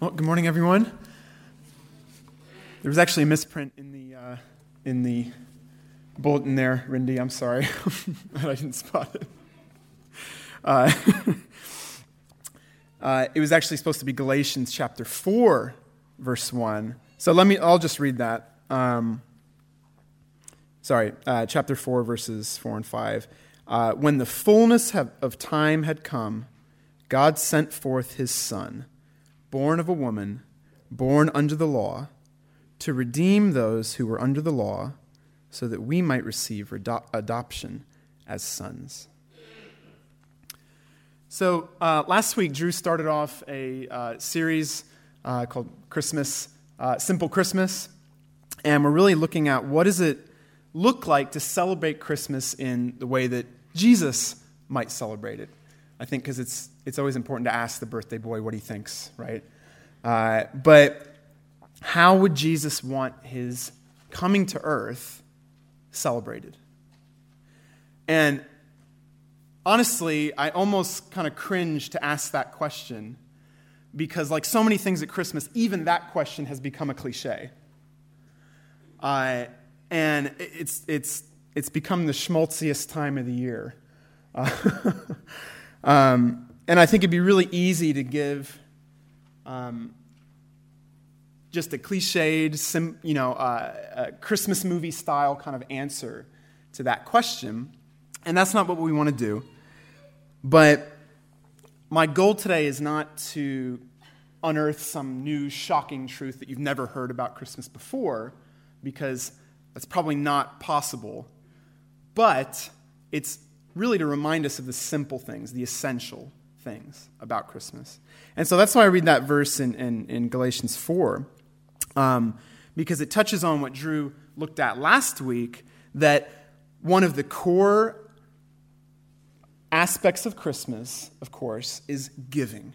Well, good morning, everyone. There was actually a misprint in the uh, in the bulletin there, Rindy. I'm sorry, I didn't spot it. Uh, uh, it was actually supposed to be Galatians chapter four, verse one. So let me. I'll just read that. Um, sorry, uh, chapter four, verses four and five. Uh, when the fullness of time had come, God sent forth His Son born of a woman, born under the law, to redeem those who were under the law, so that we might receive adoption as sons. So, uh, last week, Drew started off a uh, series uh, called Christmas, uh, Simple Christmas, and we're really looking at what does it look like to celebrate Christmas in the way that Jesus might celebrate it. I think because it's, it's always important to ask the birthday boy what he thinks, right? Uh, but how would Jesus want his coming to earth celebrated? And honestly, I almost kind of cringe to ask that question because, like so many things at Christmas, even that question has become a cliche. Uh, and it's, it's, it's become the schmaltziest time of the year. Uh, um, and I think it'd be really easy to give um, just a cliched, sim, you know, uh, Christmas movie style kind of answer to that question. And that's not what we want to do. But my goal today is not to unearth some new shocking truth that you've never heard about Christmas before, because that's probably not possible. But it's really to remind us of the simple things, the essential things about Christmas. And so that's why I read that verse in, in, in Galatians 4, um, because it touches on what Drew looked at last week that one of the core aspects of Christmas, of course, is giving.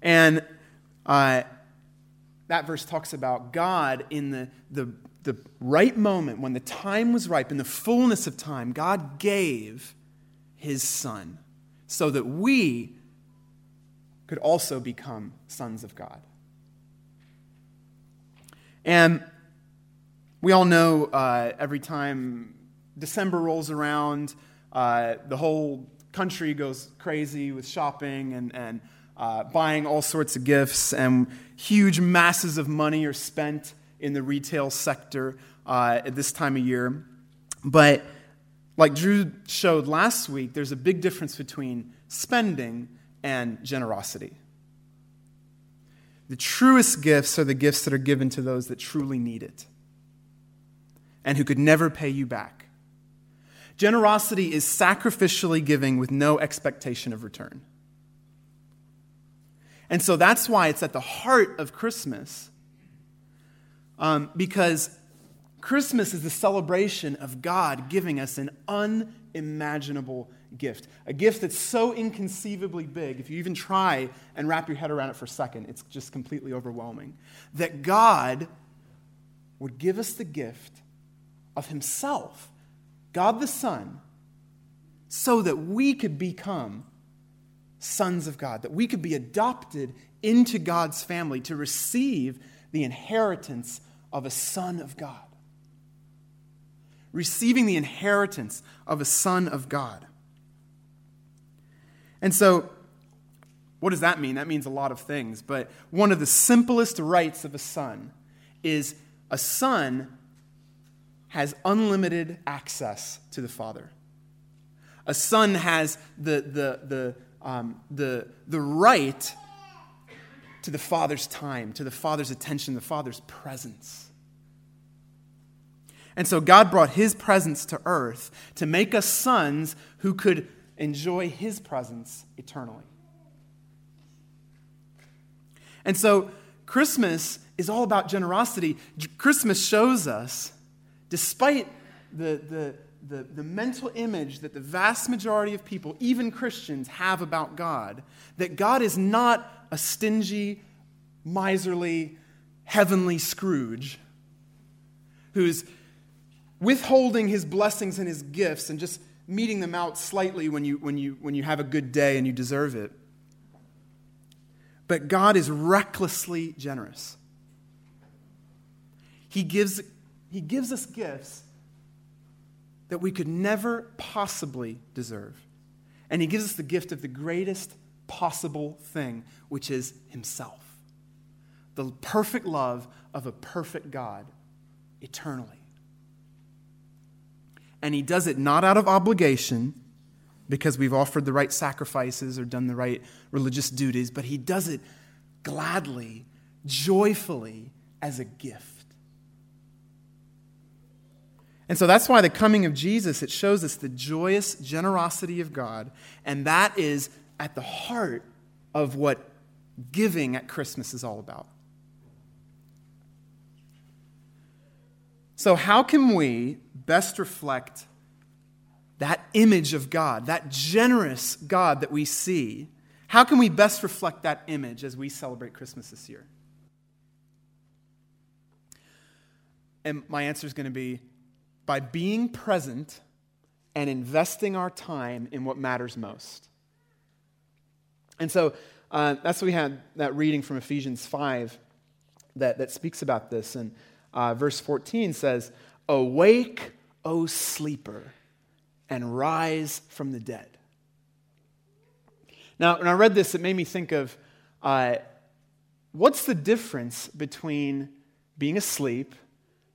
And uh, that verse talks about God in the, the, the right moment, when the time was ripe, in the fullness of time, God gave his Son so that we could also become sons of God. And we all know uh, every time December rolls around, uh, the whole country goes crazy with shopping and, and uh, buying all sorts of gifts, and huge masses of money are spent in the retail sector uh, at this time of year. But like Drew showed last week, there's a big difference between spending and generosity. The truest gifts are the gifts that are given to those that truly need it and who could never pay you back. Generosity is sacrificially giving with no expectation of return. And so that's why it's at the heart of Christmas, um, because Christmas is the celebration of God giving us an unimaginable gift. A gift that's so inconceivably big, if you even try and wrap your head around it for a second, it's just completely overwhelming. That God would give us the gift of Himself, God the Son, so that we could become sons of God, that we could be adopted into God's family to receive the inheritance of a son of God. Receiving the inheritance of a son of God. And so, what does that mean? That means a lot of things. But one of the simplest rights of a son is a son has unlimited access to the father. A son has the, the, the, um, the, the right to the father's time, to the father's attention, the father's presence. And so God brought his presence to earth to make us sons who could enjoy his presence eternally. And so, Christmas is all about generosity. Christmas shows us, despite the, the, the, the, mental image that the vast majority of people, even Christians, have about God, that God is not a stingy, miserly, heavenly Scrooge who's withholding his blessings and his gifts and just meting them out slightly when you, when you, when you have a good day and you deserve it. But God is recklessly generous. He gives, he gives us gifts that we could never possibly deserve. And He gives us the gift of the greatest possible thing, which is Himself. The perfect love of a perfect God eternally. And He does it not out of obligation because we've offered the right sacrifices or done the right religious duties, but He does it gladly, joyfully, as a gift. And so that's why the coming of Jesus, it shows us the joyous generosity of God, and that is at the heart of what giving at Christmas is all about. So, how can we best reflect that image of God, that generous God that we see? How can we best reflect that image as we celebrate Christmas this year? And my answer is going to be by being present and investing our time in what matters most. And so uh, that's what we had that reading from Ephesians 5 that, that speaks about this. And uh, verse 14 says, Awake, O sleeper, and rise from the dead. Now, when I read this, it made me think of uh, what's the difference between being asleep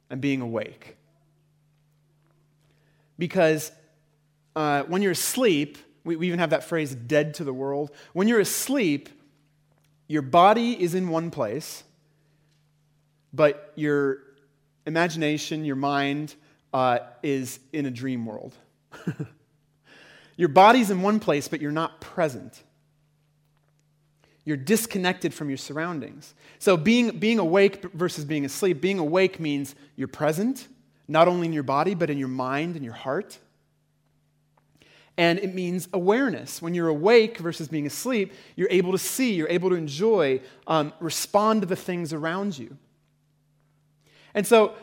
and being awake? Because uh, when you're asleep, we, we even have that phrase, dead to the world. When you're asleep, your body is in one place, but your imagination, your mind, uh, is in a dream world. your body's in one place, but you're not present. You're disconnected from your surroundings. So, being, being awake versus being asleep, being awake means you're present, not only in your body, but in your mind and your heart. And it means awareness. When you're awake versus being asleep, you're able to see, you're able to enjoy, um, respond to the things around you. And so,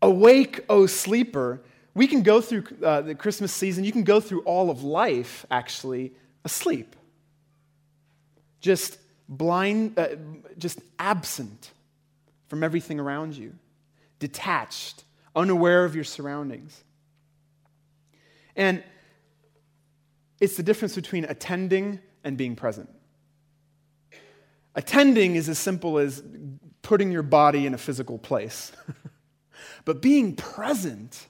awake, O sleeper, we can go through uh, the Christmas season, you can go through all of life actually asleep. Just blind, uh, just absent from everything around you detached, unaware of your surroundings. And it's the difference between attending and being present. Attending is as simple as putting your body in a physical place. but being present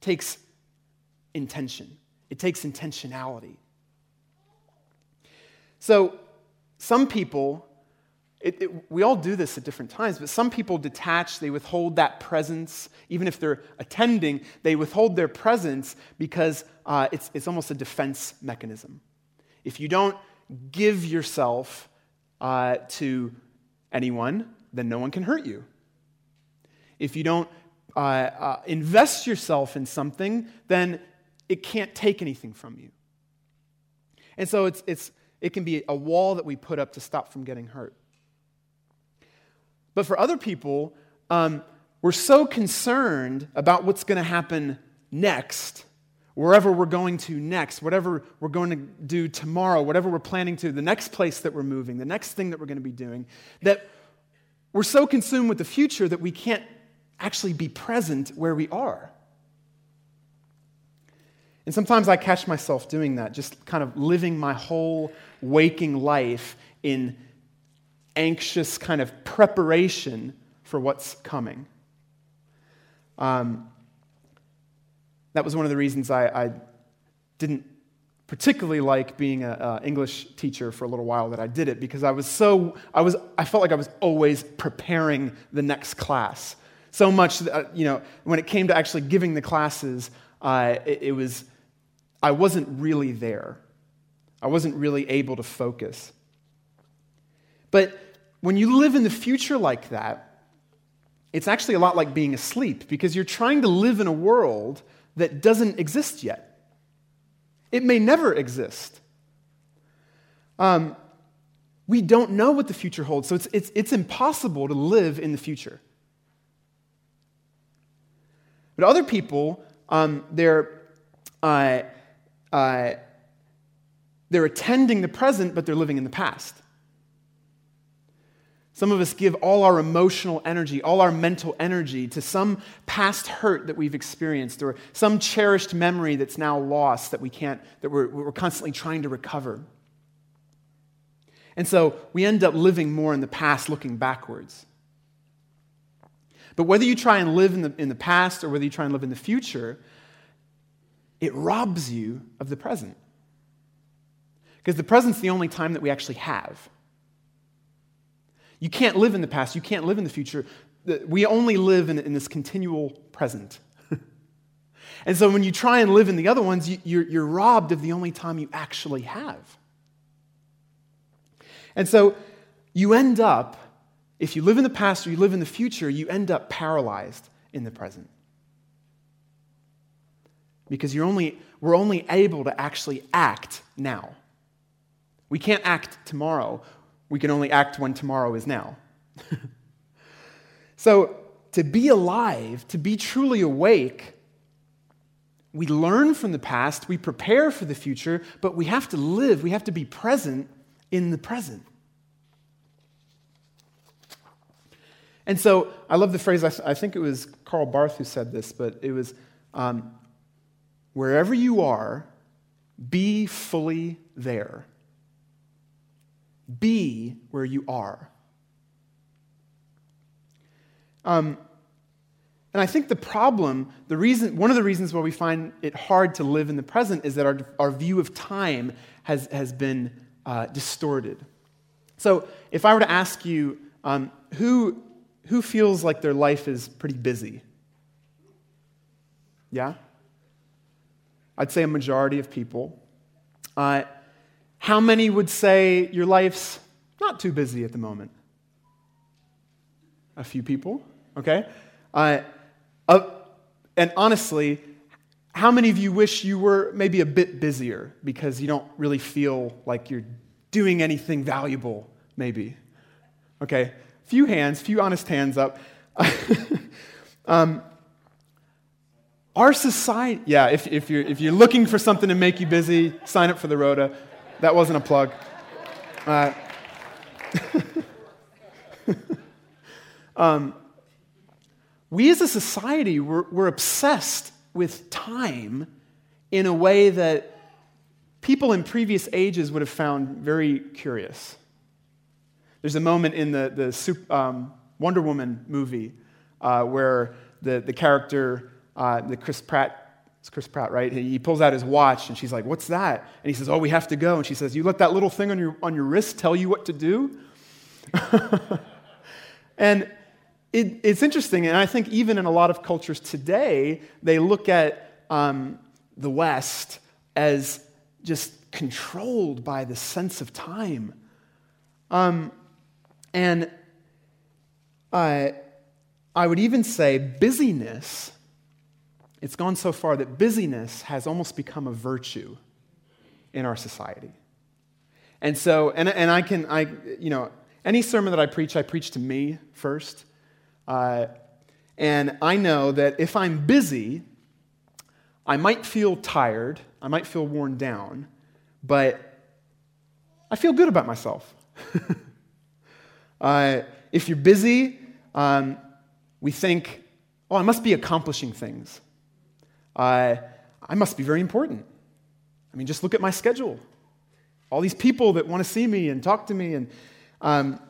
takes intention, it takes intentionality. So, some people it, it, we all do this at different times, but some people detach, they withhold that presence. Even if they're attending, they withhold their presence because uh, it's, it's almost a defense mechanism. If you don't give yourself uh, to anyone, then no one can hurt you. If you don't uh, uh invest yourself in something, then it can't take anything from you. And so it's, it's, it can be a wall that we put up to stop from getting hurt. But for other people, um, we're so concerned about what's going to happen next, wherever we're going to next, whatever we're going to do tomorrow, whatever we're planning to, the next place that we're moving, the next thing that we're going to be doing, that we're so consumed with the future that we can't actually be present where we are. And sometimes I catch myself doing that, just kind of living my whole waking life in anxious kind of preparation for what's coming. Um, that was one of the reasons I, I didn't particularly like being an English teacher for a little while that I did it because I was so, I, was, I felt like I was always preparing the next class. So much that, uh, you know, when it came to actually giving the classes, uh, it, it was, I wasn't really there. I wasn't really able to focus. But when you live in the future like that, it's actually a lot like being asleep because you're trying to live in a world that doesn't exist yet. It may never exist. Um, we don't know what the future holds, so it's, it's, it's impossible to live in the future. But other people, um, they're, uh, uh, They're attending the present, but they're living in the past. Some of us give all our emotional energy, all our mental energy to some past hurt that we've experienced or some cherished memory that's now lost that we can't, that we're, we're constantly trying to recover. And so we end up living more in the past, looking backwards. But whether you try and live in the, in the past or whether you try and live in the future, it robs you of the present. Because the present's the only time that we actually have. You can't live in the past, you can't live in the future. We only live in, in this continual present. and so when you try and live in the other ones, you, you're, you're robbed of the only time you actually have. And so you end up, if you live in the past or you live in the future, you end up paralyzed in the present. Because you're only, we're only able to actually act now. We can't act tomorrow. We can only act when tomorrow is now. so, to be alive, to be truly awake, we learn from the past, we prepare for the future, but we have to live, we have to be present in the present. And so I love the phrase, I, think it was Karl Barth who said this, but it was um, wherever you are, be fully there. Be where you are. Um, and I think the problem, the reason, one of the reasons why we find it hard to live in the present is that our, our view of time has, has been uh, distorted. So if I were to ask you, um, who, who feels like their life is pretty busy? Yeah? I'd say a majority of people. Uh, how many would say your life's not too busy at the moment? A few people, okay? Uh, uh, and honestly, how many of you wish you were maybe a bit busier because you don't really feel like you're doing anything valuable, maybe? Okay, few hands, few honest hands up. um, our society, yeah, if, if, you're, if you're looking for something to make you busy, sign up for the Rhoda. That wasn't a plug. Uh, um, we as a society, we're, we're obsessed with time in a way that people in previous ages would have found very curious. There's a moment in the, the um, Wonder Woman movie uh, where the, the character, uh, the Chris Pratt it's Chris Pratt, right? He pulls out his watch and she's like, What's that? And he says, Oh, we have to go. And she says, You let that little thing on your, on your wrist tell you what to do? and it, it's interesting. And I think even in a lot of cultures today, they look at um, the West as just controlled by the sense of time. Um, and I, I would even say busyness it's gone so far that busyness has almost become a virtue in our society. And so, and, and I can, I, you know, any sermon that I preach, I preach to me first. Uh, and I know that if I'm busy, I might feel tired, I might feel worn down, but I feel good about myself. uh, if you're busy, um, we think, oh, I must be accomplishing things uh, I must be very important. I mean, just look at my schedule. All these people that want to see me and talk to me. And, um,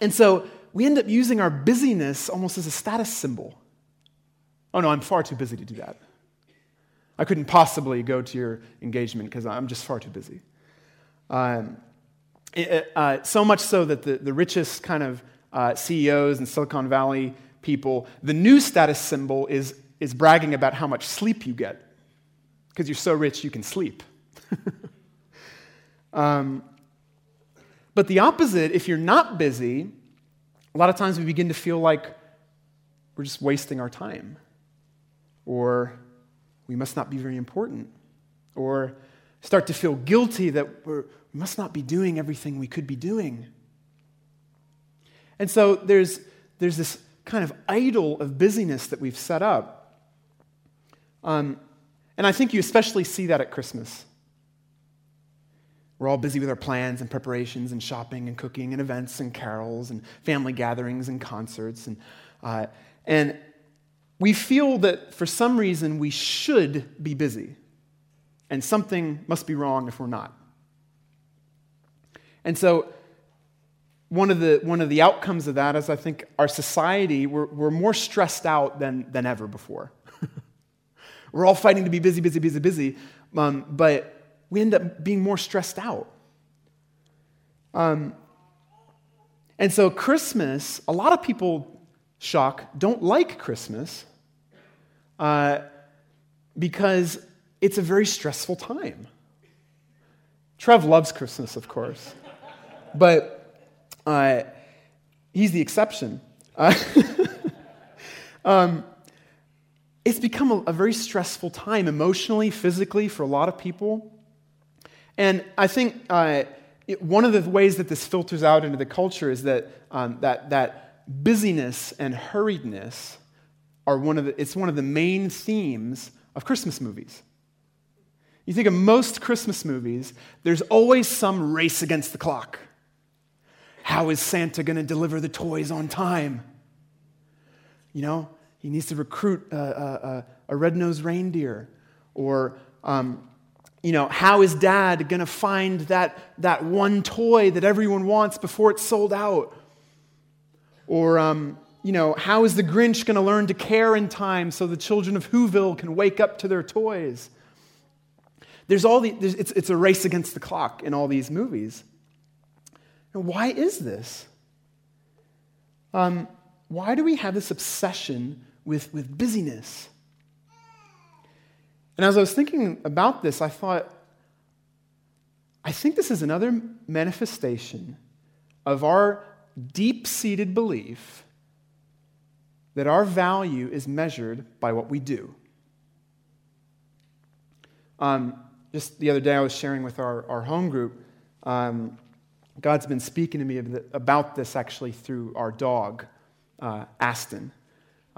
and so we end up using our busyness almost as a status symbol. Oh, no, I'm far too busy to do that. I couldn't possibly go to your engagement because I'm just far too busy. Um, it, uh, so much so that the, the richest kind of uh, CEOs and Silicon Valley people, the new status symbol is is bragging about how much sleep you get because you're so rich you can sleep. um, but the opposite, if you're not busy, a lot of times we begin to feel like we're just wasting our time, or we must not be very important, or start to feel guilty that we must not be doing everything we could be doing. And so there's, there's this kind of idol of busyness that we've set up um, and I think you especially see that at Christmas. We're all busy with our plans and preparations and shopping and cooking and events and carols and family gatherings and concerts. And, uh, and we feel that for some reason we should be busy. And something must be wrong if we're not. And so, one of the, one of the outcomes of that is I think our society, we're, we're more stressed out than, than ever before. We're all fighting to be busy, busy, busy, busy, um, but we end up being more stressed out. Um, and so, Christmas, a lot of people, shock, don't like Christmas uh, because it's a very stressful time. Trev loves Christmas, of course, but uh, he's the exception. Uh, um, it's become a, a, very stressful time emotionally, physically, for a lot of people. And I think uh, it, one of the ways that this filters out into the culture is that, um, that, that busyness and hurriedness are one of the, it's one of the main themes of Christmas movies. You think of most Christmas movies, there's always some race against the clock. How is Santa going to deliver the toys on time? You know, he needs to recruit a, a, a red nosed reindeer. Or um, you know, how is dad going to find that, that one toy that everyone wants before it's sold out? Or, um, you know, how is the Grinch going to learn to care in time so the children of Whoville can wake up to their toys? There's all the, there's, it's, it's a race against the clock in all these movies. Now, why is this? Um, why do we have this obsession with, with busyness? And as I was thinking about this, I thought, I think this is another manifestation of our deep seated belief that our value is measured by what we do. Um, just the other day, I was sharing with our, our home group. Um, God's been speaking to me about this actually through our dog, uh, Aston.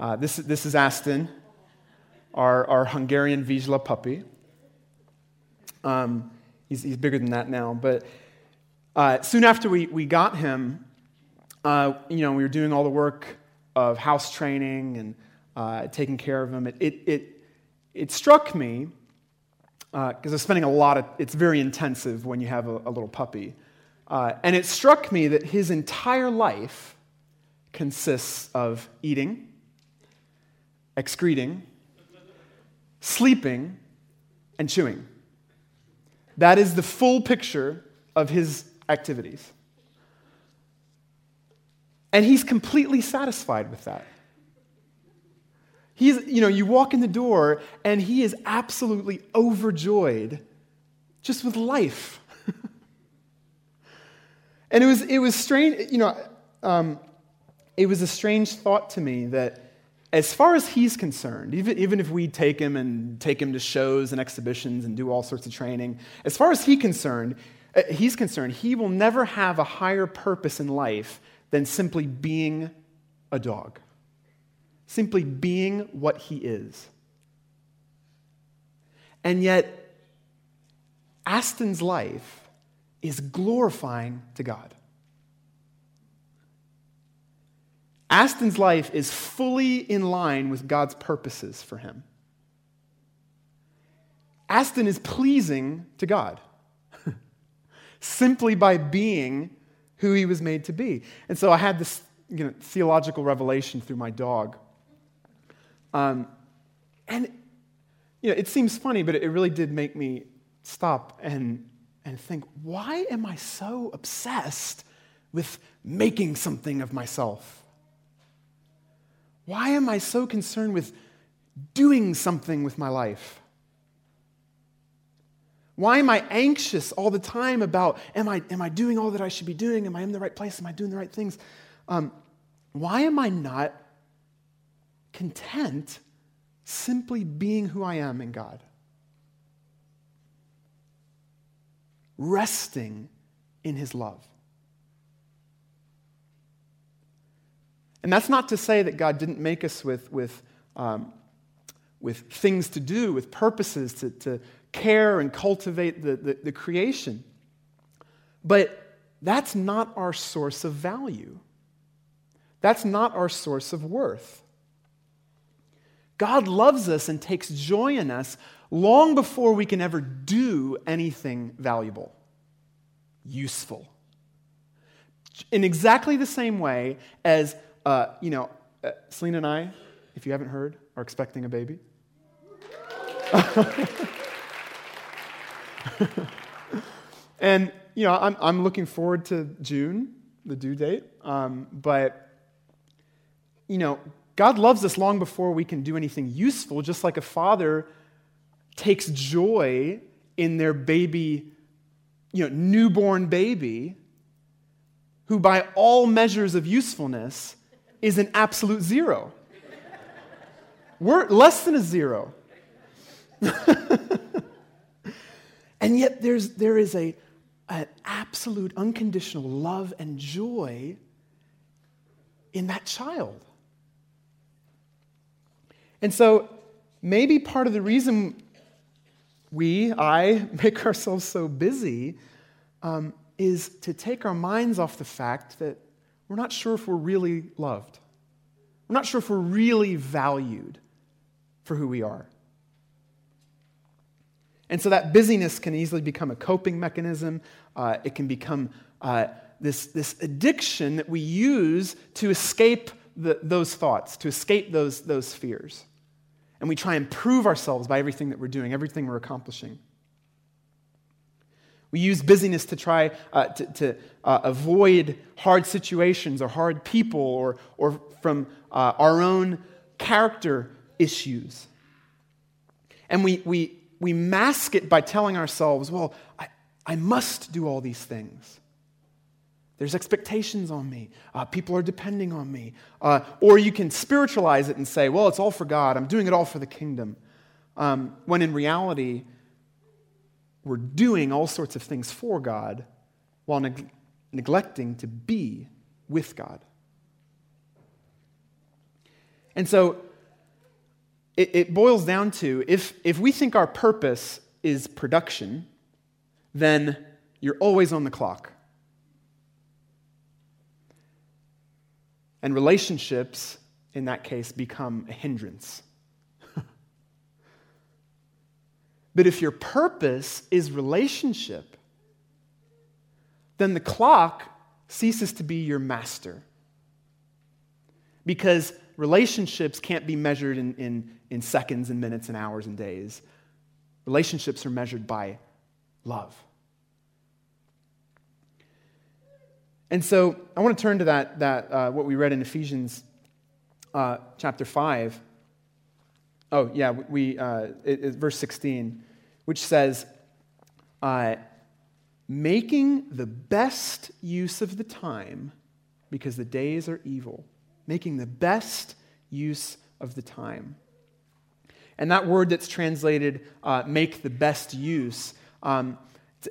Uh, this, this is Aston our, our Hungarian Vizsla puppy. Um, he's, he's bigger than that now. But uh, soon after we, we got him, uh, you know, we were doing all the work of house training and uh, taking care of him. It, it, it, it struck me, because uh, I was spending a lot of, it's very intensive when you have a, a little puppy. Uh, and it struck me that his entire life consists of eating, excreting, sleeping, and chewing. That is the full picture of his activities. And he's completely satisfied with that. He's, you know, you walk in the door and he is absolutely overjoyed just with life. and it was, it was strange, you know, um, it was a strange thought to me that as far as he's concerned, even, even if we take him and take him to shows and exhibitions and do all sorts of training, as far as he concerned, uh, he's concerned, he will never have a higher purpose in life than simply being a dog, simply being what he is. And yet, Aston's life is glorifying to God. Aston's life is fully in line with God's purposes for him. Aston is pleasing to God simply by being who he was made to be. And so I had this you know, theological revelation through my dog. Um, and you know, it seems funny, but it really did make me stop and, and think why am I so obsessed with making something of myself? Why am I so concerned with doing something with my life? Why am I anxious all the time about am I, am I doing all that I should be doing? Am I in the right place? Am I doing the right things? Um, why am I not content simply being who I am in God? Resting in His love. And that's not to say that God didn't make us with, with, um, with things to do, with purposes to, to care and cultivate the, the, the creation. But that's not our source of value. That's not our source of worth. God loves us and takes joy in us long before we can ever do anything valuable, useful. In exactly the same way as, uh, you know, uh, Selena and I, if you haven't heard, are expecting a baby. and, you know, I'm, I'm looking forward to June, the due date. Um, but, you know, God loves us long before we can do anything useful, just like a father takes joy in their baby, you know, newborn baby, who by all measures of usefulness is an absolute zero. We're less than a zero. and yet there's, there is a, an absolute unconditional love and joy in that child. And so maybe part of the reason we, I, make ourselves so busy um, is to take our minds off the fact that we're not sure if we're really loved. We're not sure if we're really valued for who we are. And so that busyness can easily become a coping mechanism. Uh, it can become uh, this, this addiction that we use to escape the, those thoughts, to escape those, those fears and we try and prove ourselves by everything that we're doing, everything we're accomplishing. We use busyness to try uh, to, to uh, avoid hard situations or hard people or, or from uh, our own character issues. And we, we, we mask it by telling ourselves, well, I, I must do all these things. There's expectations on me. Uh, people are depending on me. Uh, or you can spiritualize it and say, well, it's all for God. I'm doing it all for the kingdom. Um, when in reality, we're doing all sorts of things for God while neg- neglecting to be with God. And so it, it boils down to if, if we think our purpose is production, then you're always on the clock. And relationships, in that case, become a hindrance. But if your purpose is relationship, then the clock ceases to be your master. Because relationships can't be measured in, in, in seconds and minutes and hours and days. Relationships are measured by love. And so I want to turn to that, that uh, what we read in Ephesians uh, chapter 5. Oh, yeah, we, uh, it, it, verse 16, which says, uh, making the best use of the time because the days are evil. Making the best use of the time. And that word that's translated, uh, make the best use, um,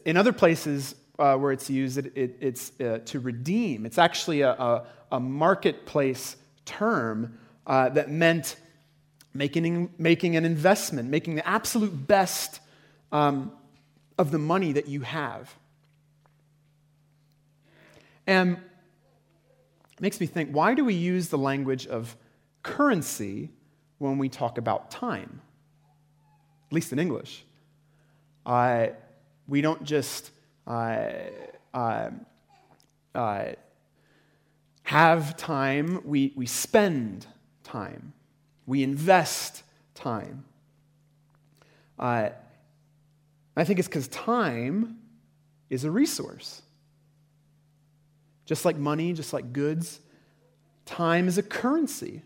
in other places, uh, where it's used, it, it, it's uh, to redeem. It's actually a, a, a marketplace term uh, that meant making, making an investment, making the absolute best um, of the money that you have. And it makes me think why do we use the language of currency when we talk about time? At least in English. Uh, we don't just uh, uh, uh, have time, we, we spend time, we invest time. Uh, I think it's because time is a resource. Just like money, just like goods, time is a currency.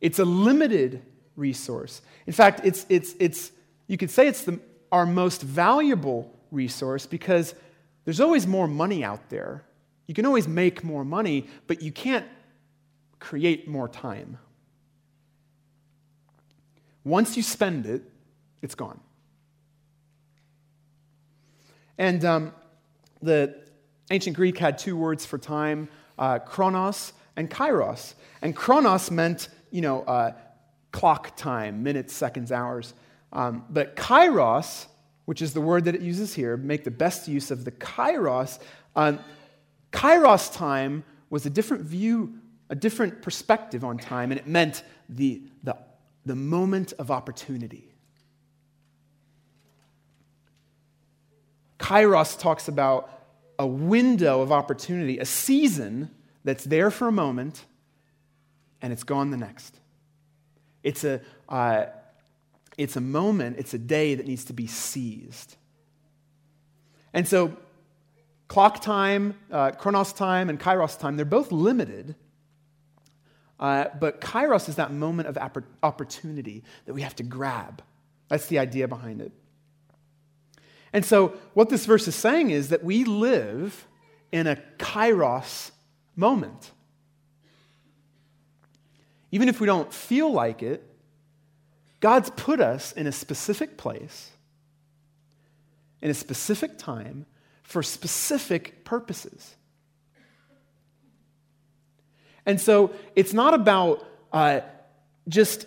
It's a limited resource. In fact, it's, it's, it's, you could say it's the, our most valuable resource because there's always more money out there. You can always make more money, but you can't create more time. Once you spend it, it's gone. And um, the ancient Greek had two words for time uh, chronos and kairos. And chronos meant, you know, uh, clock time, minutes, seconds, hours. Um, but kairos which is the word that it uses here, make the best use of the kairos. Um, kairos time was a different view, a different perspective on time, and it meant the, the, the moment of opportunity. Kairos talks about a window of opportunity, a season that's there for a moment and it's gone the next. It's a, uh, it's a moment, it's a day that needs to be seized. And so, clock time, uh, chronos time, and kairos time, they're both limited. Uh, but kairos is that moment of opportunity that we have to grab. That's the idea behind it. And so, what this verse is saying is that we live in a kairos moment. Even if we don't feel like it, God's put us in a specific place, in a specific time, for specific purposes. And so it's not about uh, just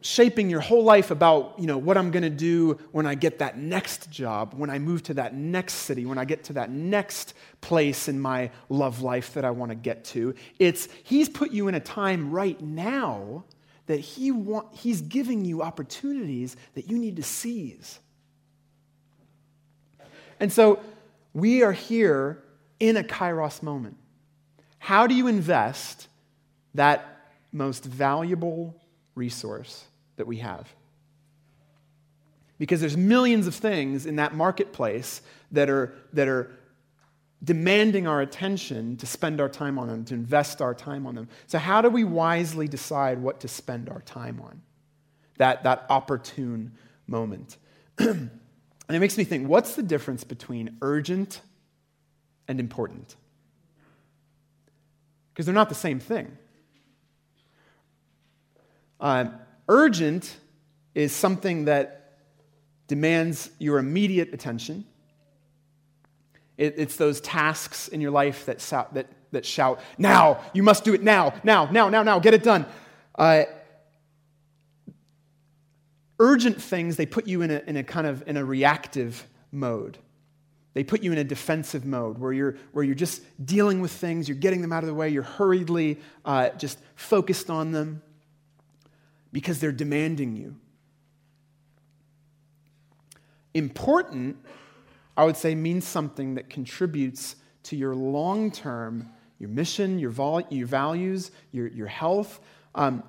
shaping your whole life about you know what i'm going to do when i get that next job when i move to that next city when i get to that next place in my love life that i want to get to. It's he's put you in a time right now that he want, he's giving you opportunities that you need to seize. And so we are here in a kairos moment how do you invest that most valuable resource that we have. Because there's millions of things in that marketplace that are, that are demanding our attention to spend our time on them, to invest our time on them. So, how do we wisely decide what to spend our time on? That, that opportune moment. and it makes me think what's the difference between urgent and important? Because they're not the same thing. Um, urgent is something that demands your immediate attention. It, it's those tasks in your life that, that, that shout, now, you must do it now, now, now, now, now, get it done. Uh, urgent things, they put you in a, in a kind of in a reactive mode. They put you in a defensive mode where you're, where you're just dealing with things, you're getting them out of the way, you're hurriedly uh, just focused on them because they're demanding you. Important, I would say, means something that contributes to your long term, your mission, your, vol- your values, your, your health. Um,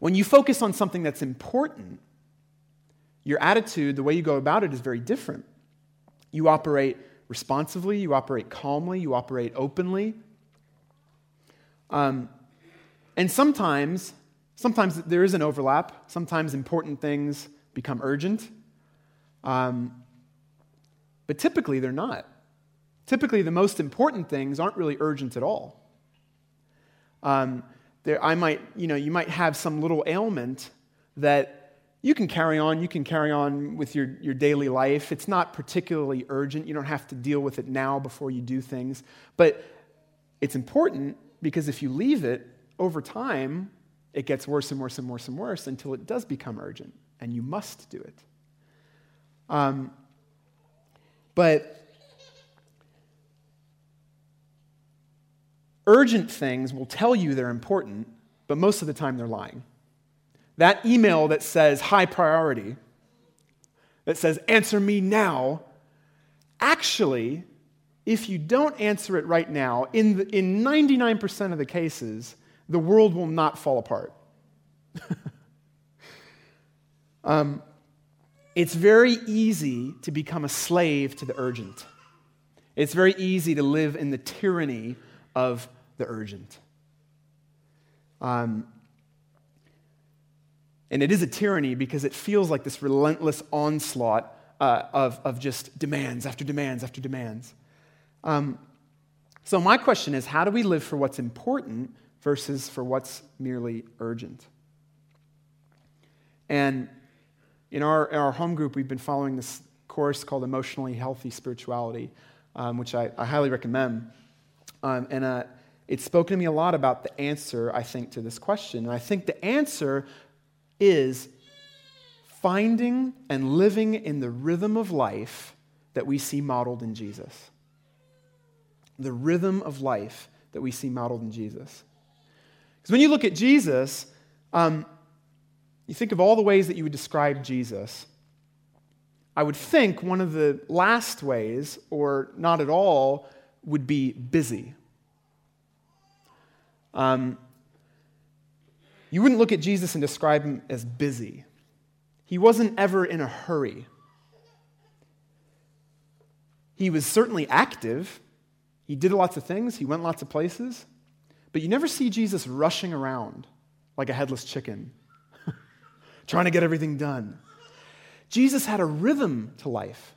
when you focus on something that's important, your attitude, the way you go about it, is very different. You operate responsively, you operate calmly, you operate openly. Um, and sometimes Sometimes there is an overlap. Sometimes important things become urgent. Um, but typically, they're not. Typically, the most important things aren't really urgent at all. Um, there, I might, you know, you might have some little ailment that you can carry on. You can carry on with your, your daily life. It's not particularly urgent. You don't have to deal with it now before you do things. But it's important because if you leave it over time, it gets worse and worse and worse and worse until it does become urgent, and you must do it. Um, but urgent things will tell you they're important, but most of the time they're lying. That email that says high priority, that says answer me now, actually, if you don't answer it right now, in, the, in 99% of the cases, the world will not fall apart. um, it's very easy to become a slave to the urgent. It's very easy to live in the tyranny of the urgent. Um, and it is a tyranny because it feels like this relentless onslaught uh, of, of just demands after demands after demands. Um, so, my question is how do we live for what's important versus for what's merely urgent. And in our, in our home group, we've been following this course called Emotionally Healthy Spirituality, um, which I, I, highly recommend. Um, and uh, it's spoken to me a lot about the answer, I think, to this question. And I think the answer is finding and living in the rhythm of life that we see modeled in Jesus. The rhythm of life that we see modeled in Jesus. Because when you look at Jesus, um, you think of all the ways that you would describe Jesus. I would think one of the last ways, or not at all, would be busy. Um, you wouldn't look at Jesus and describe him as busy. He wasn't ever in a hurry. He was certainly active. He did lots of things, he went lots of places. But you never see Jesus rushing around like a headless chicken, trying to get everything done. Jesus had a rhythm to life.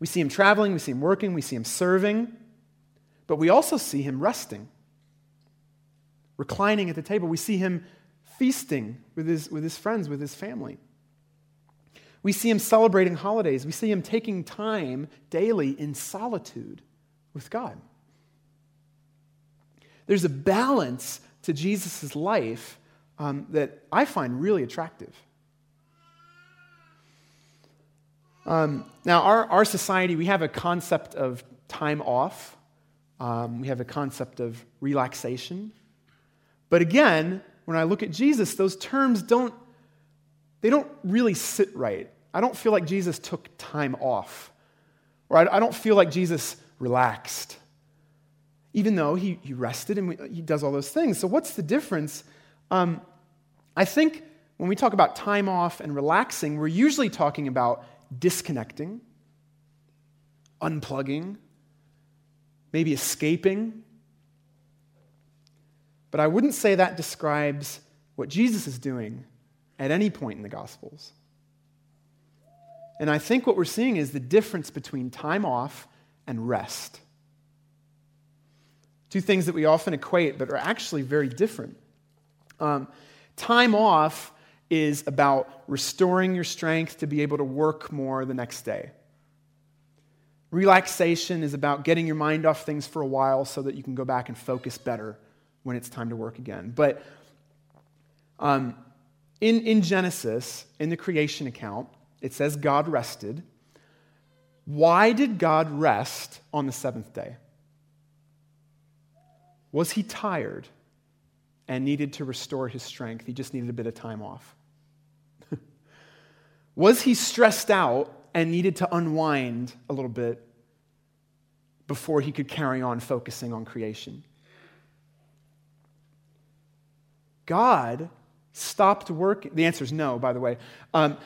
We see him traveling, we see him working, we see him serving, but we also see him resting, reclining at the table. We see him feasting with his, with his friends, with his family. We see him celebrating holidays. We see him taking time daily in solitude with God. There's a balance to Jesus' life um, that I find really attractive. Um, now, our, our society, we have a concept of time off, um, we have a concept of relaxation. But again, when I look at Jesus, those terms don't, they don't really sit right. I don't feel like Jesus took time off, or I, I don't feel like Jesus relaxed, even though he, he rested and we, he does all those things. So, what's the difference? Um, I think when we talk about time off and relaxing, we're usually talking about disconnecting, unplugging, maybe escaping. But I wouldn't say that describes what Jesus is doing at any point in the Gospels. And I think what we're seeing is the difference between time off and rest. Two things that we often equate, but are actually very different. Um, time off is about restoring your strength to be able to work more the next day. Relaxation is about getting your mind off things for a while so that you can go back and focus better when it's time to work again. But um, in, in Genesis, in the creation account, it says God rested. Why did God rest on the seventh day? Was he tired and needed to restore his strength? He just needed a bit of time off. Was he stressed out and needed to unwind a little bit before he could carry on focusing on creation? God stopped working. The answer is no, by the way. Um,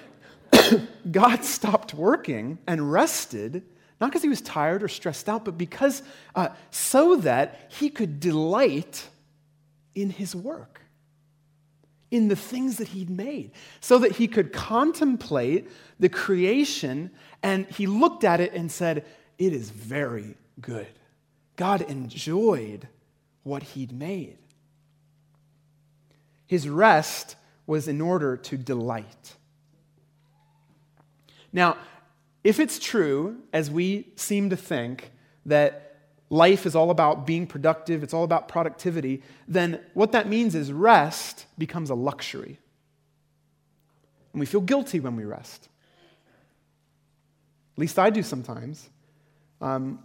God stopped working and rested, not because he was tired or stressed out, but because uh, so that he could delight in his work in the things that he'd made so that he could contemplate the creation and he looked at it and said, It is very good. God enjoyed what he'd made. His rest was in order to delight. Now, if it's true, as we seem to think, that life is all about being productive, it's all about productivity, then what that means is rest becomes a luxury. And we feel guilty when we rest. At least I do sometimes. Um,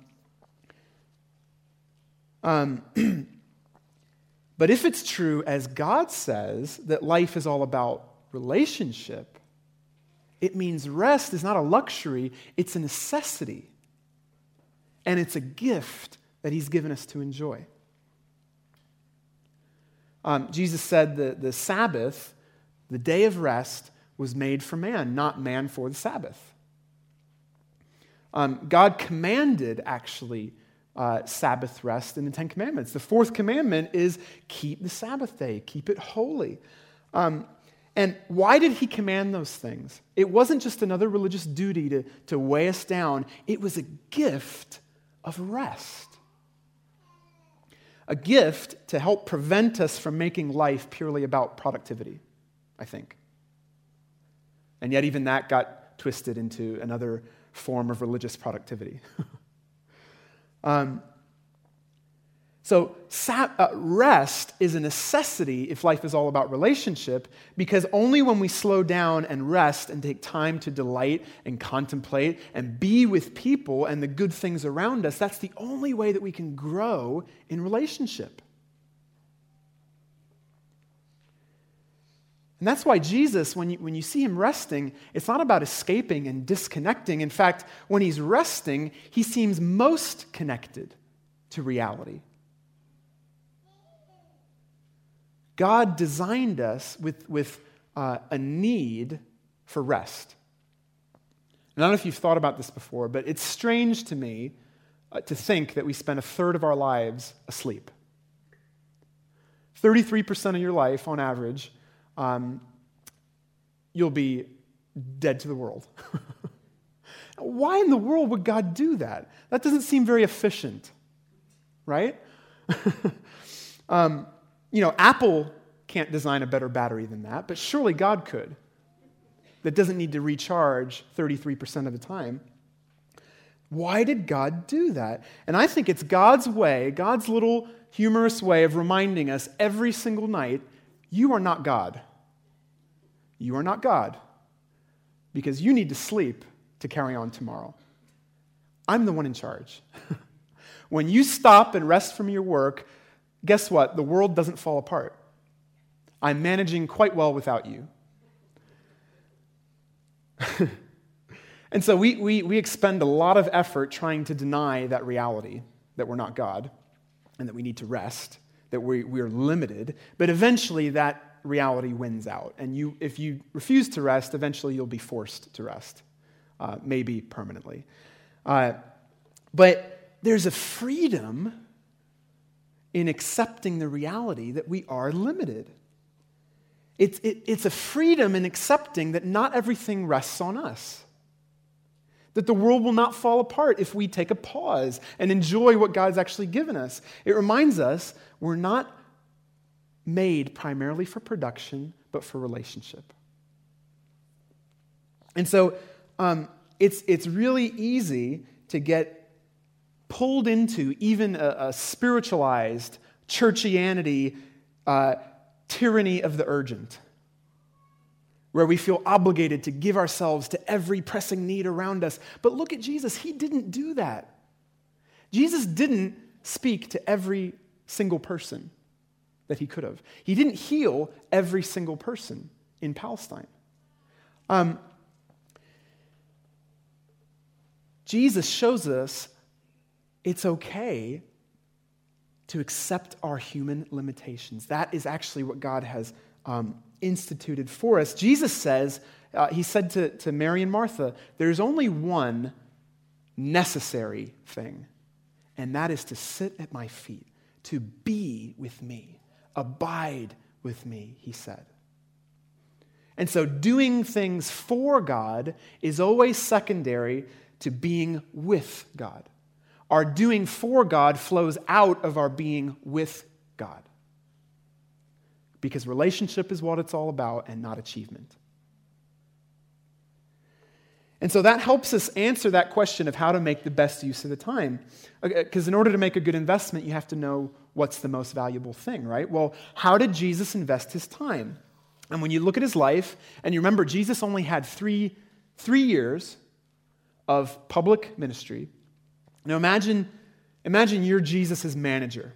um, but if it's true, as God says, that life is all about relationship, it means rest is not a luxury, it's a necessity and it's a gift that He's given us to enjoy. Um, Jesus said that the Sabbath, the day of rest, was made for man, not man for the Sabbath. Um, God commanded, actually, uh, Sabbath rest in the Ten Commandments. The fourth commandment is keep the Sabbath day, keep it holy. Um, and why did he command those things? It wasn't just another religious duty to, to weigh us down, it was a gift of rest. A gift to help prevent us from making life purely about productivity, I think. And yet, even that got twisted into another form of religious productivity. um, So, uh, rest is a necessity if life is all about relationship, because only when we slow down and rest and take time to delight and contemplate and be with people and the good things around us, that's the only way that we can grow in relationship. And that's why Jesus, when you, when you see him resting, it's not about escaping and disconnecting. In fact, when he's resting, he seems most connected to reality. God designed us with, with uh, a need for rest. And I don't know if you've thought about this before, but it's strange to me uh, to think that we spend a third of our lives asleep. 33% of your life, on average, um, you'll be dead to the world. Why in the world would God do that? That doesn't seem very efficient, right? um, you know, Apple can't design a better battery than that, but surely God could. That doesn't need to recharge 33% of the time. Why did God do that? And I think it's God's way, God's little humorous way of reminding us every single night you are not God. You are not God because you need to sleep to carry on tomorrow. I'm the one in charge. when you stop and rest from your work, guess what? The world doesn't fall apart. I'm managing quite well without you. and so we, we, we expend a lot of effort trying to deny that reality that we're not God and that we need to rest, that we, we're limited. But eventually that reality wins out. And you, if you refuse to rest, eventually you'll be forced to rest, uh, maybe permanently. Uh, but there's a freedom in accepting the reality that we are limited. It's, it, it's a freedom in accepting that not everything rests on us. That the world will not fall apart if we take a pause and enjoy what God's actually given us. It reminds us we're not made primarily for production, but for relationship. And so um, it's, it's really easy to get pulled into even a, a spiritualized churchianity uh, tyranny of the urgent, where we feel obligated to give ourselves to every pressing need around us. But look at Jesus, he didn't do that. Jesus didn't speak to every single person that he could have. He didn't heal every single person in Palestine. Um, Jesus shows us it's okay to accept our human limitations. That is actually what God has um, instituted for us. Jesus says, uh, He said to, to Mary and Martha, there's only one necessary thing, and that is to sit at my feet, to be with me, abide with me, He said. And so, doing things for God is always secondary to being with God. Our doing for God flows out of our being with God. Because relationship is what it's all about and not achievement. And so that helps us answer that question of how to make the best use of the time. Uh, uh, because in order to make a good investment, you have to know what's the most valuable thing, right? Well, how did Jesus invest his time? And when you look at his life, and you remember Jesus only had three, three years of public ministry, now imagine, imagine you're Jesus' manager.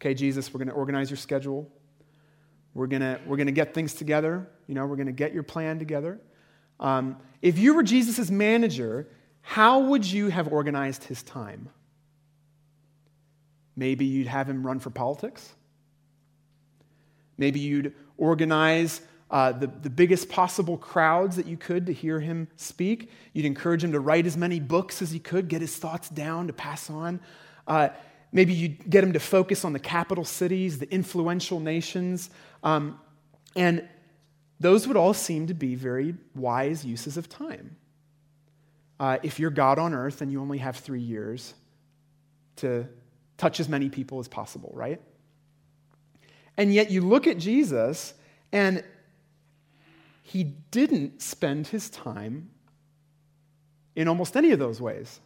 Okay, Jesus, we're going to organize your schedule. We're going to we're going to get things together. You know, we're going to get your plan together. Um, if you were Jesus' manager, how would you have organized his time? Maybe you'd have him run for politics. Maybe you'd organize uh, the, the biggest possible crowds that you could to hear him speak. You'd encourage him to write as many books as he could, get his thoughts down to pass on. Uh, maybe you'd get him to focus on the capital cities, the influential nations. Um, and those would all seem to be very wise uses of time. Uh, if you're God on earth and you only have three years to touch as many people as possible, right? And yet you look at Jesus, and he didn't spend his time in almost any of those ways.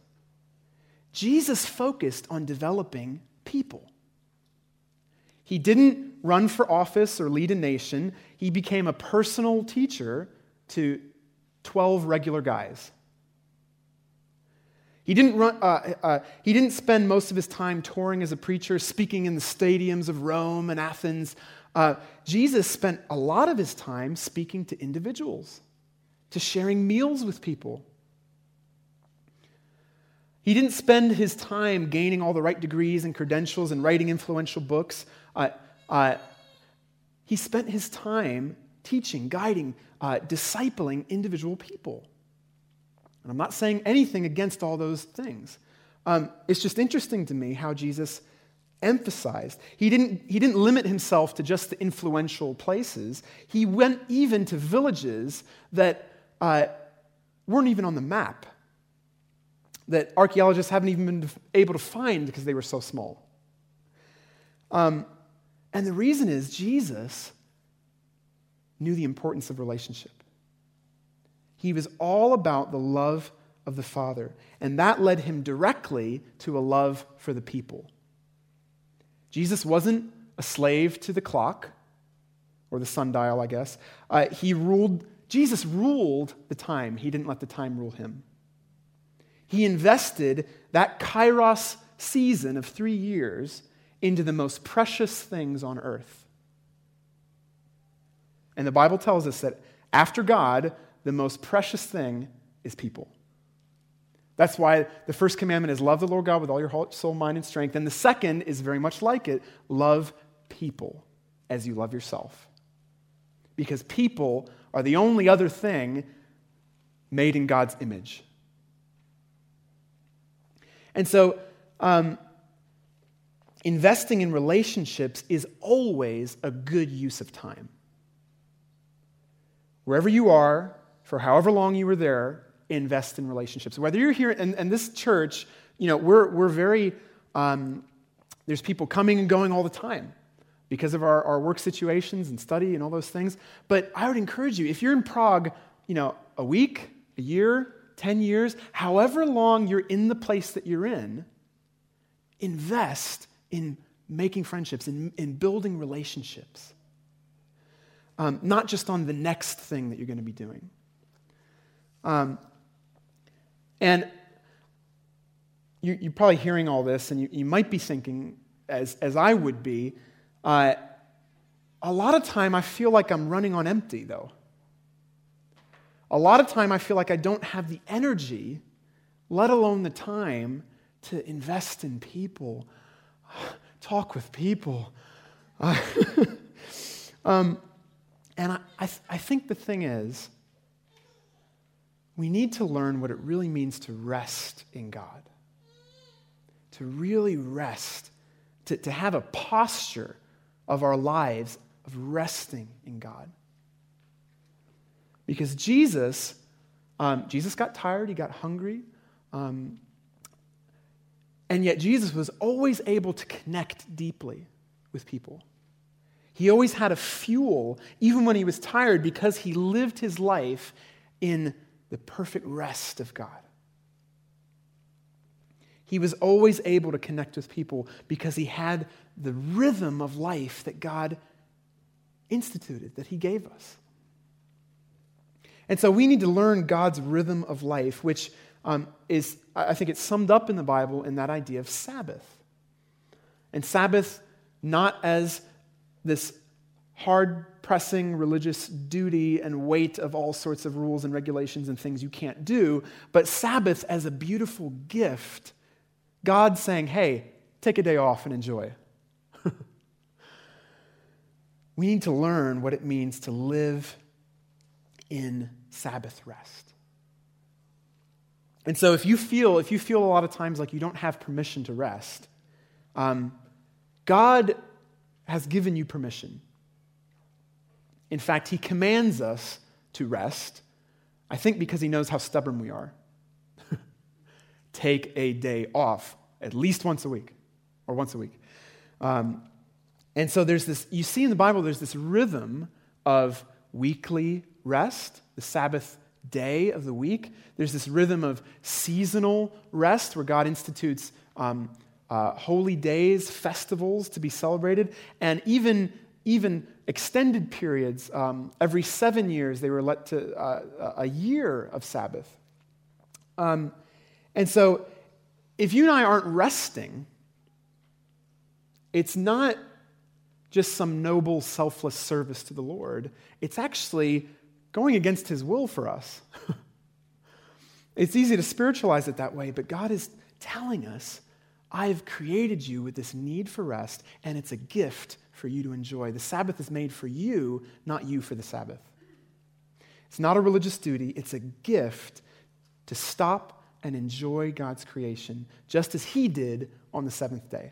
Jesus focused on developing people. He didn't run for office or lead a nation. He became a personal teacher to 12 regular guys. He didn't, run, uh, uh, he didn't spend most of his time touring as a preacher, speaking in the stadiums of Rome and Athens. Uh, Jesus spent a lot of his time speaking to individuals, to sharing meals with people. He didn't spend his time gaining all the right degrees and credentials and writing influential books. Uh, uh, he spent his time teaching, guiding, uh, discipling individual people. And I'm not saying anything against all those things. Um, it's just interesting to me how Jesus emphasized. He didn't, he didn't limit himself to just the influential places, he went even to villages that uh, weren't even on the map, that archaeologists haven't even been able to find because they were so small. Um, and the reason is Jesus knew the importance of relationship. He was all about the love of the Father, and that led him directly to a love for the people. Jesus wasn't a slave to the clock or the sundial, I guess. Uh, he ruled, Jesus ruled the time. He didn't let the time rule him. He invested that kairos season of three years into the most precious things on earth. And the Bible tells us that after God, the most precious thing is people. That's why the first commandment is love the Lord God with all your heart, soul, mind, and strength. And the second is very much like it love people as you love yourself. Because people are the only other thing made in God's image. And so, um, investing in relationships is always a good use of time. Wherever you are, for however long you were there, invest in relationships. Whether you're here, and, and this church, you know, we're, we're very, um, there's people coming and going all the time because of our, our work situations and study and all those things. But I would encourage you, if you're in Prague, you know, a week, a year, 10 years, however long you're in the place that you're in, invest in making friendships, in, in building relationships. Um, not just on the next thing that you're going to be doing. Um, and you, are probably hearing all this, and you, you, might be thinking, as, as I would be, uh, a lot of time I feel like I'm running on empty, though. A lot of time I feel like I don't have the energy, let alone the time, to invest in people, talk with people. Uh, um, and I, I, th- I think the thing is, we need to learn what it really means to rest in God. To really rest, to, to have a posture of our lives of resting in God. Because Jesus, um, Jesus got tired, he got hungry, um, and yet Jesus was always able to connect deeply with people. He always had a fuel, even when he was tired, because he lived his life in the perfect rest of God. He was always able to connect with people because he had the rhythm of life that God instituted, that he gave us. And so we need to learn God's rhythm of life, which um, is, I think it's summed up in the Bible in that idea of Sabbath. And Sabbath, not as this hard pressing religious duty and weight of all sorts of rules and regulations and things you can't do, but Sabbath as a beautiful gift. God saying, hey, take a day off and enjoy. we need to learn what it means to live in Sabbath rest. And so if you feel, if you feel a lot of times like you don't have permission to rest, um, God has given you permission. In fact, he commands us to rest, I think because he knows how stubborn we are. Take a day off at least once a week or once a week. Um, and so there's this, you see in the Bible, there's this rhythm of weekly rest, the Sabbath day of the week. There's this rhythm of seasonal rest where God institutes um, uh, holy days, festivals to be celebrated, and even, even extended periods. Um, every seven years, they were let to uh, a year of Sabbath. Um, and so, if you and I aren't resting, it's not just some noble, selfless service to the Lord. It's actually going against His will for us. it's easy to spiritualize it that way, but God is telling us, I've created you with this need for rest, and it's a gift for you to enjoy. The Sabbath is made for you, not you for the Sabbath. It's not a religious duty, it's a gift to stop and enjoy God's creation, just as He did on the seventh day.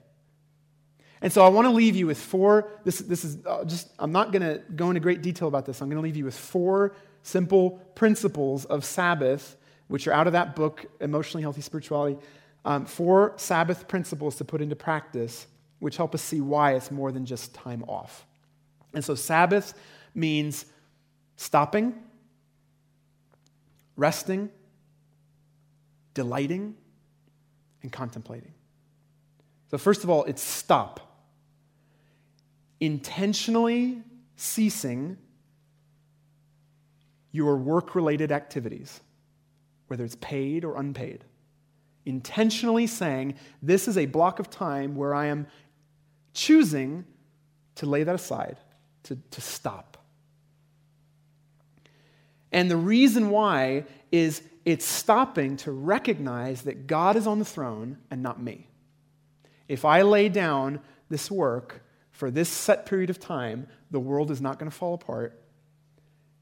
And so I want to leave you with four. This, this is uh, just, I'm not going to go into great detail about this. I'm going to leave you with four simple principles of Sabbath, which are out of that book, Emotionally Healthy Spirituality. Um, four Sabbath principles to put into practice, which help us see why it's more than just time off. And so Sabbath means stopping, resting, delighting, and contemplating. So, first of all, it's stop intentionally ceasing your work related activities, whether it's paid or unpaid. Intentionally saying, This is a block of time where I am choosing to lay that aside, to, to stop. And the reason why is it's stopping to recognize that God is on the throne and not me. If I lay down this work, for this set period of time, the world is not going to fall apart.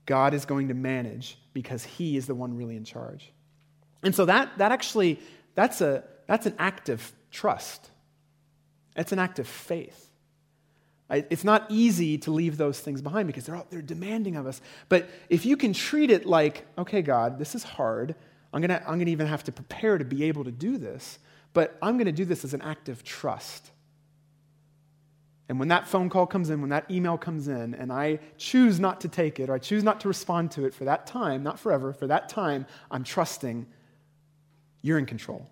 God is going to manage because he is the one really in charge. And so that, that actually, that's, a, that's an act of trust. It's an act of faith. It's not easy to leave those things behind because they're, they're demanding of us. But if you can treat it like, okay, God, this is hard. I'm going to I'm going to even have to prepare to be able to do this. But I'm going to do this as an act of trust. And when that phone call comes in, when that email comes in, and I choose not to take it or I choose not to respond to it for that time, not forever, for that time, I'm trusting you're in control.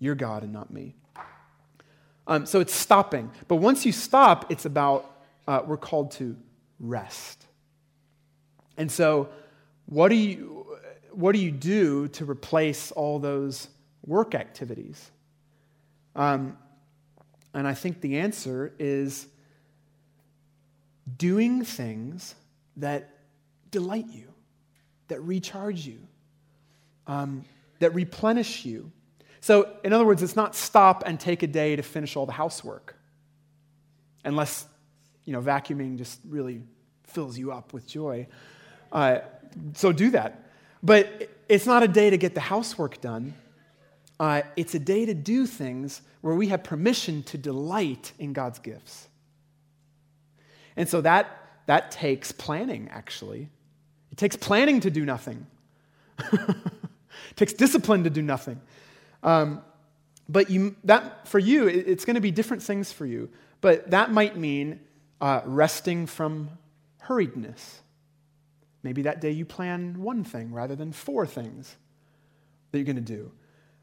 You're God and not me. Um, so it's stopping. But once you stop, it's about, uh, we're called to rest. And so, what do you, what do, you do to replace all those work activities? Um, and I think the answer is doing things that delight you, that recharge you, um, that replenish you. So, in other words, it's not stop and take a day to finish all the housework, unless, you know, vacuuming just really fills you up with joy. Uh, so do that. But it's not a day to get the housework done. Uh, it's a day to do things where we have permission to delight in God's gifts. And so that, that takes planning, actually. It takes planning to do nothing, it takes discipline to do nothing. Um, but you, that, for you, it, it's going to be different things for you. But that might mean uh, resting from hurriedness. Maybe that day you plan one thing rather than four things that you're going to do.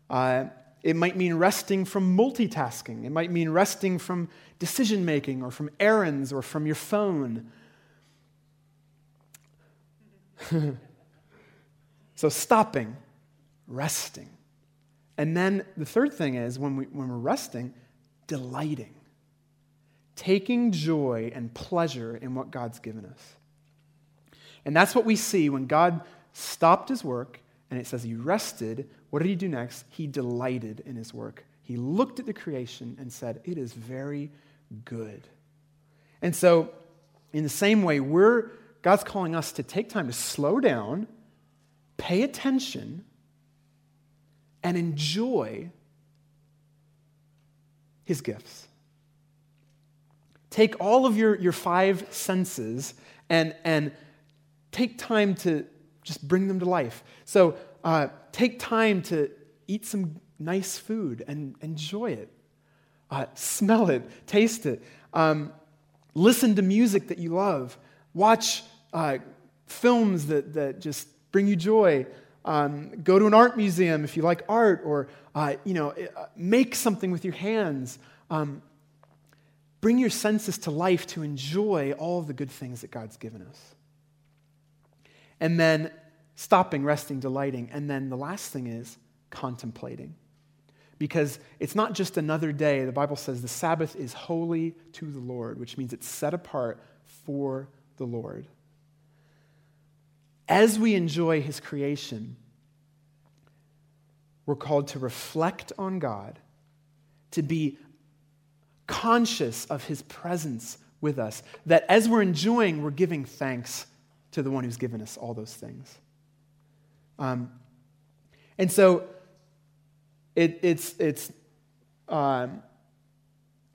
Uh, it might mean resting from multitasking. It might mean resting from decision making or from errands or from your phone. so, stopping, resting. And then the third thing is when, we, when we're resting, delighting, taking joy and pleasure in what God's given us. And that's what we see when God stopped his work and it says he rested. What did he do next? He delighted in his work. He looked at the creation and said, It is very good. And so, in the same way, we're, God's calling us to take time to slow down, pay attention, and enjoy his gifts. Take all of your, your five senses and, and take time to just bring them to life. So uh, take time to eat some nice food and enjoy it. Uh, smell it, taste it. Um, listen to music that you love. Watch uh, films that, that just bring you joy. um, go to an art museum if you like art, or uh, you know, uh, make something with your hands. Um, bring your senses to life to enjoy all the good things that God's given us. And then stopping, resting, delighting. And then the last thing is contemplating. Because it's not just another day. The Bible says the Sabbath is holy to the Lord, which means it's set apart for the Lord. As we enjoy his creation, we're called to reflect on God, to be conscious of his presence with us. That as we're enjoying, we're giving thanks to the one who's given us all those things. Um, and so it, it's, it's um,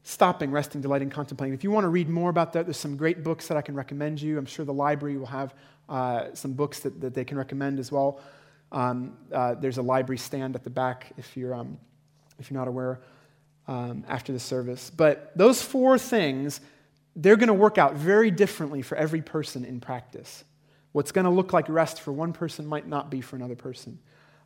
stopping, resting, delighting, contemplating. If you want to read more about that, there's some great books that I can recommend you. I'm sure the library will have uh, some books that, that they can recommend as well. Um, uh, there's a library stand at the back if you're, um, if you're not aware um, after the service. But those four things, they're going to work out very differently for every person in practice. What's going to look like rest for one person might not be for another person.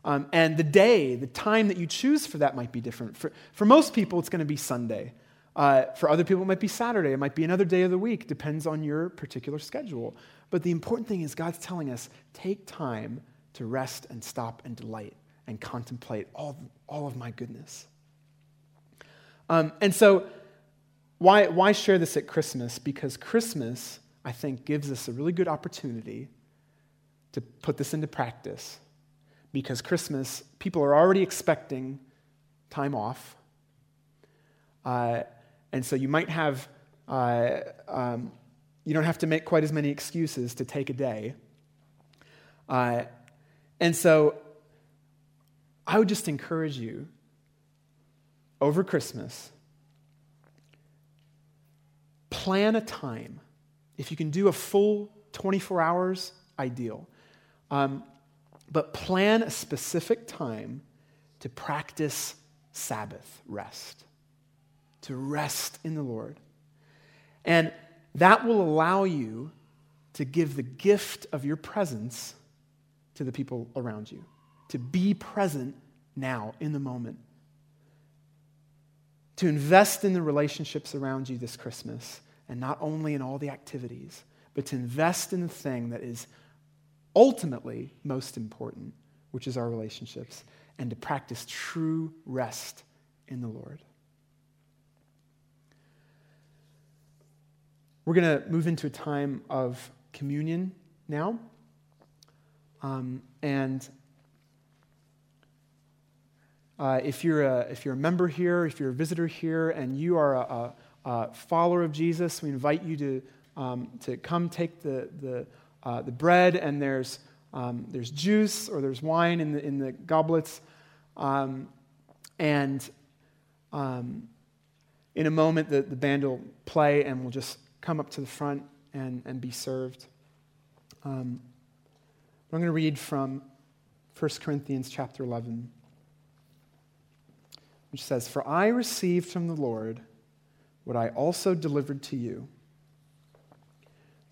Um, and the day, the time that you choose for that might be different. For, for most people, it's going to be Sunday. Uh, for other people, it might be Saturday. It might be another day of the week. Depends on your particular schedule. But the important thing is, God's telling us take time to rest and stop and delight and contemplate all, all of my goodness. Um, and so, why, why share this at Christmas? Because Christmas, I think, gives us a really good opportunity to put this into practice. Because Christmas, people are already expecting time off. Uh, and so you might have, uh, um, you don't have to make quite as many excuses to take a day. Uh, and so I would just encourage you over Christmas, plan a time. If you can do a full 24 hours, ideal. Um, but plan a specific time to practice Sabbath rest, to rest in the Lord. And that will allow you to give the gift of your presence to the people around you, to be present now in the moment to invest in the relationships around you this Christmas, and not only in all the activities, but to invest in the thing that is ultimately most important, which is our relationships, and to practice true rest in the Lord. We're going to move into a time of communion now. Um, and uh, if, you're a, if you're a member here, if you're a visitor here, and you are a, a, a follower of Jesus, we invite you to, um, to come take the, the, uh, the bread, and there's, um, there's juice or there's wine in the, in the goblets. Um, and um, in a moment, the, the band will play, and we'll just come up to the front and, and be served. Um, I'm going to read from 1 Corinthians chapter 11 which says, For I received from the Lord what I also delivered to you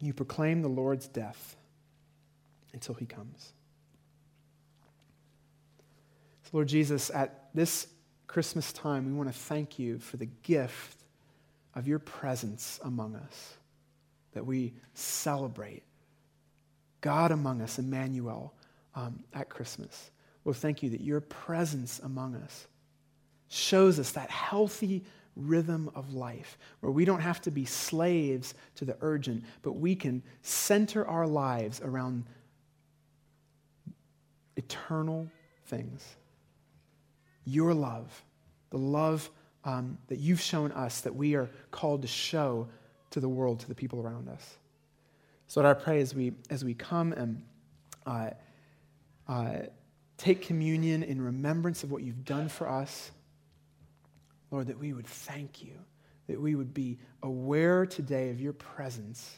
you proclaim the Lord's death until he comes. So, Lord Jesus, at this Christmas time, we want to thank you for the gift of your presence among us, that we celebrate God among us, Emmanuel, um, at Christmas. Lord, thank you that your presence among us shows us that healthy rhythm of life where we don't have to be slaves to the urgent, but we can center our lives around eternal things. Your love, the love um, that you've shown us that we are called to show to the world, to the people around us. So, what I pray as we, as we come and uh, uh, take communion in remembrance of what you've done for us, Lord, that we would thank you, that we would be aware today of your presence.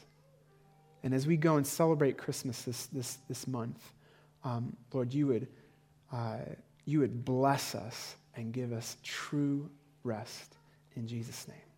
And as we go and celebrate Christmas this, this, this month, um, Lord, you would, uh, you would bless us and give us true rest. In Jesus' name.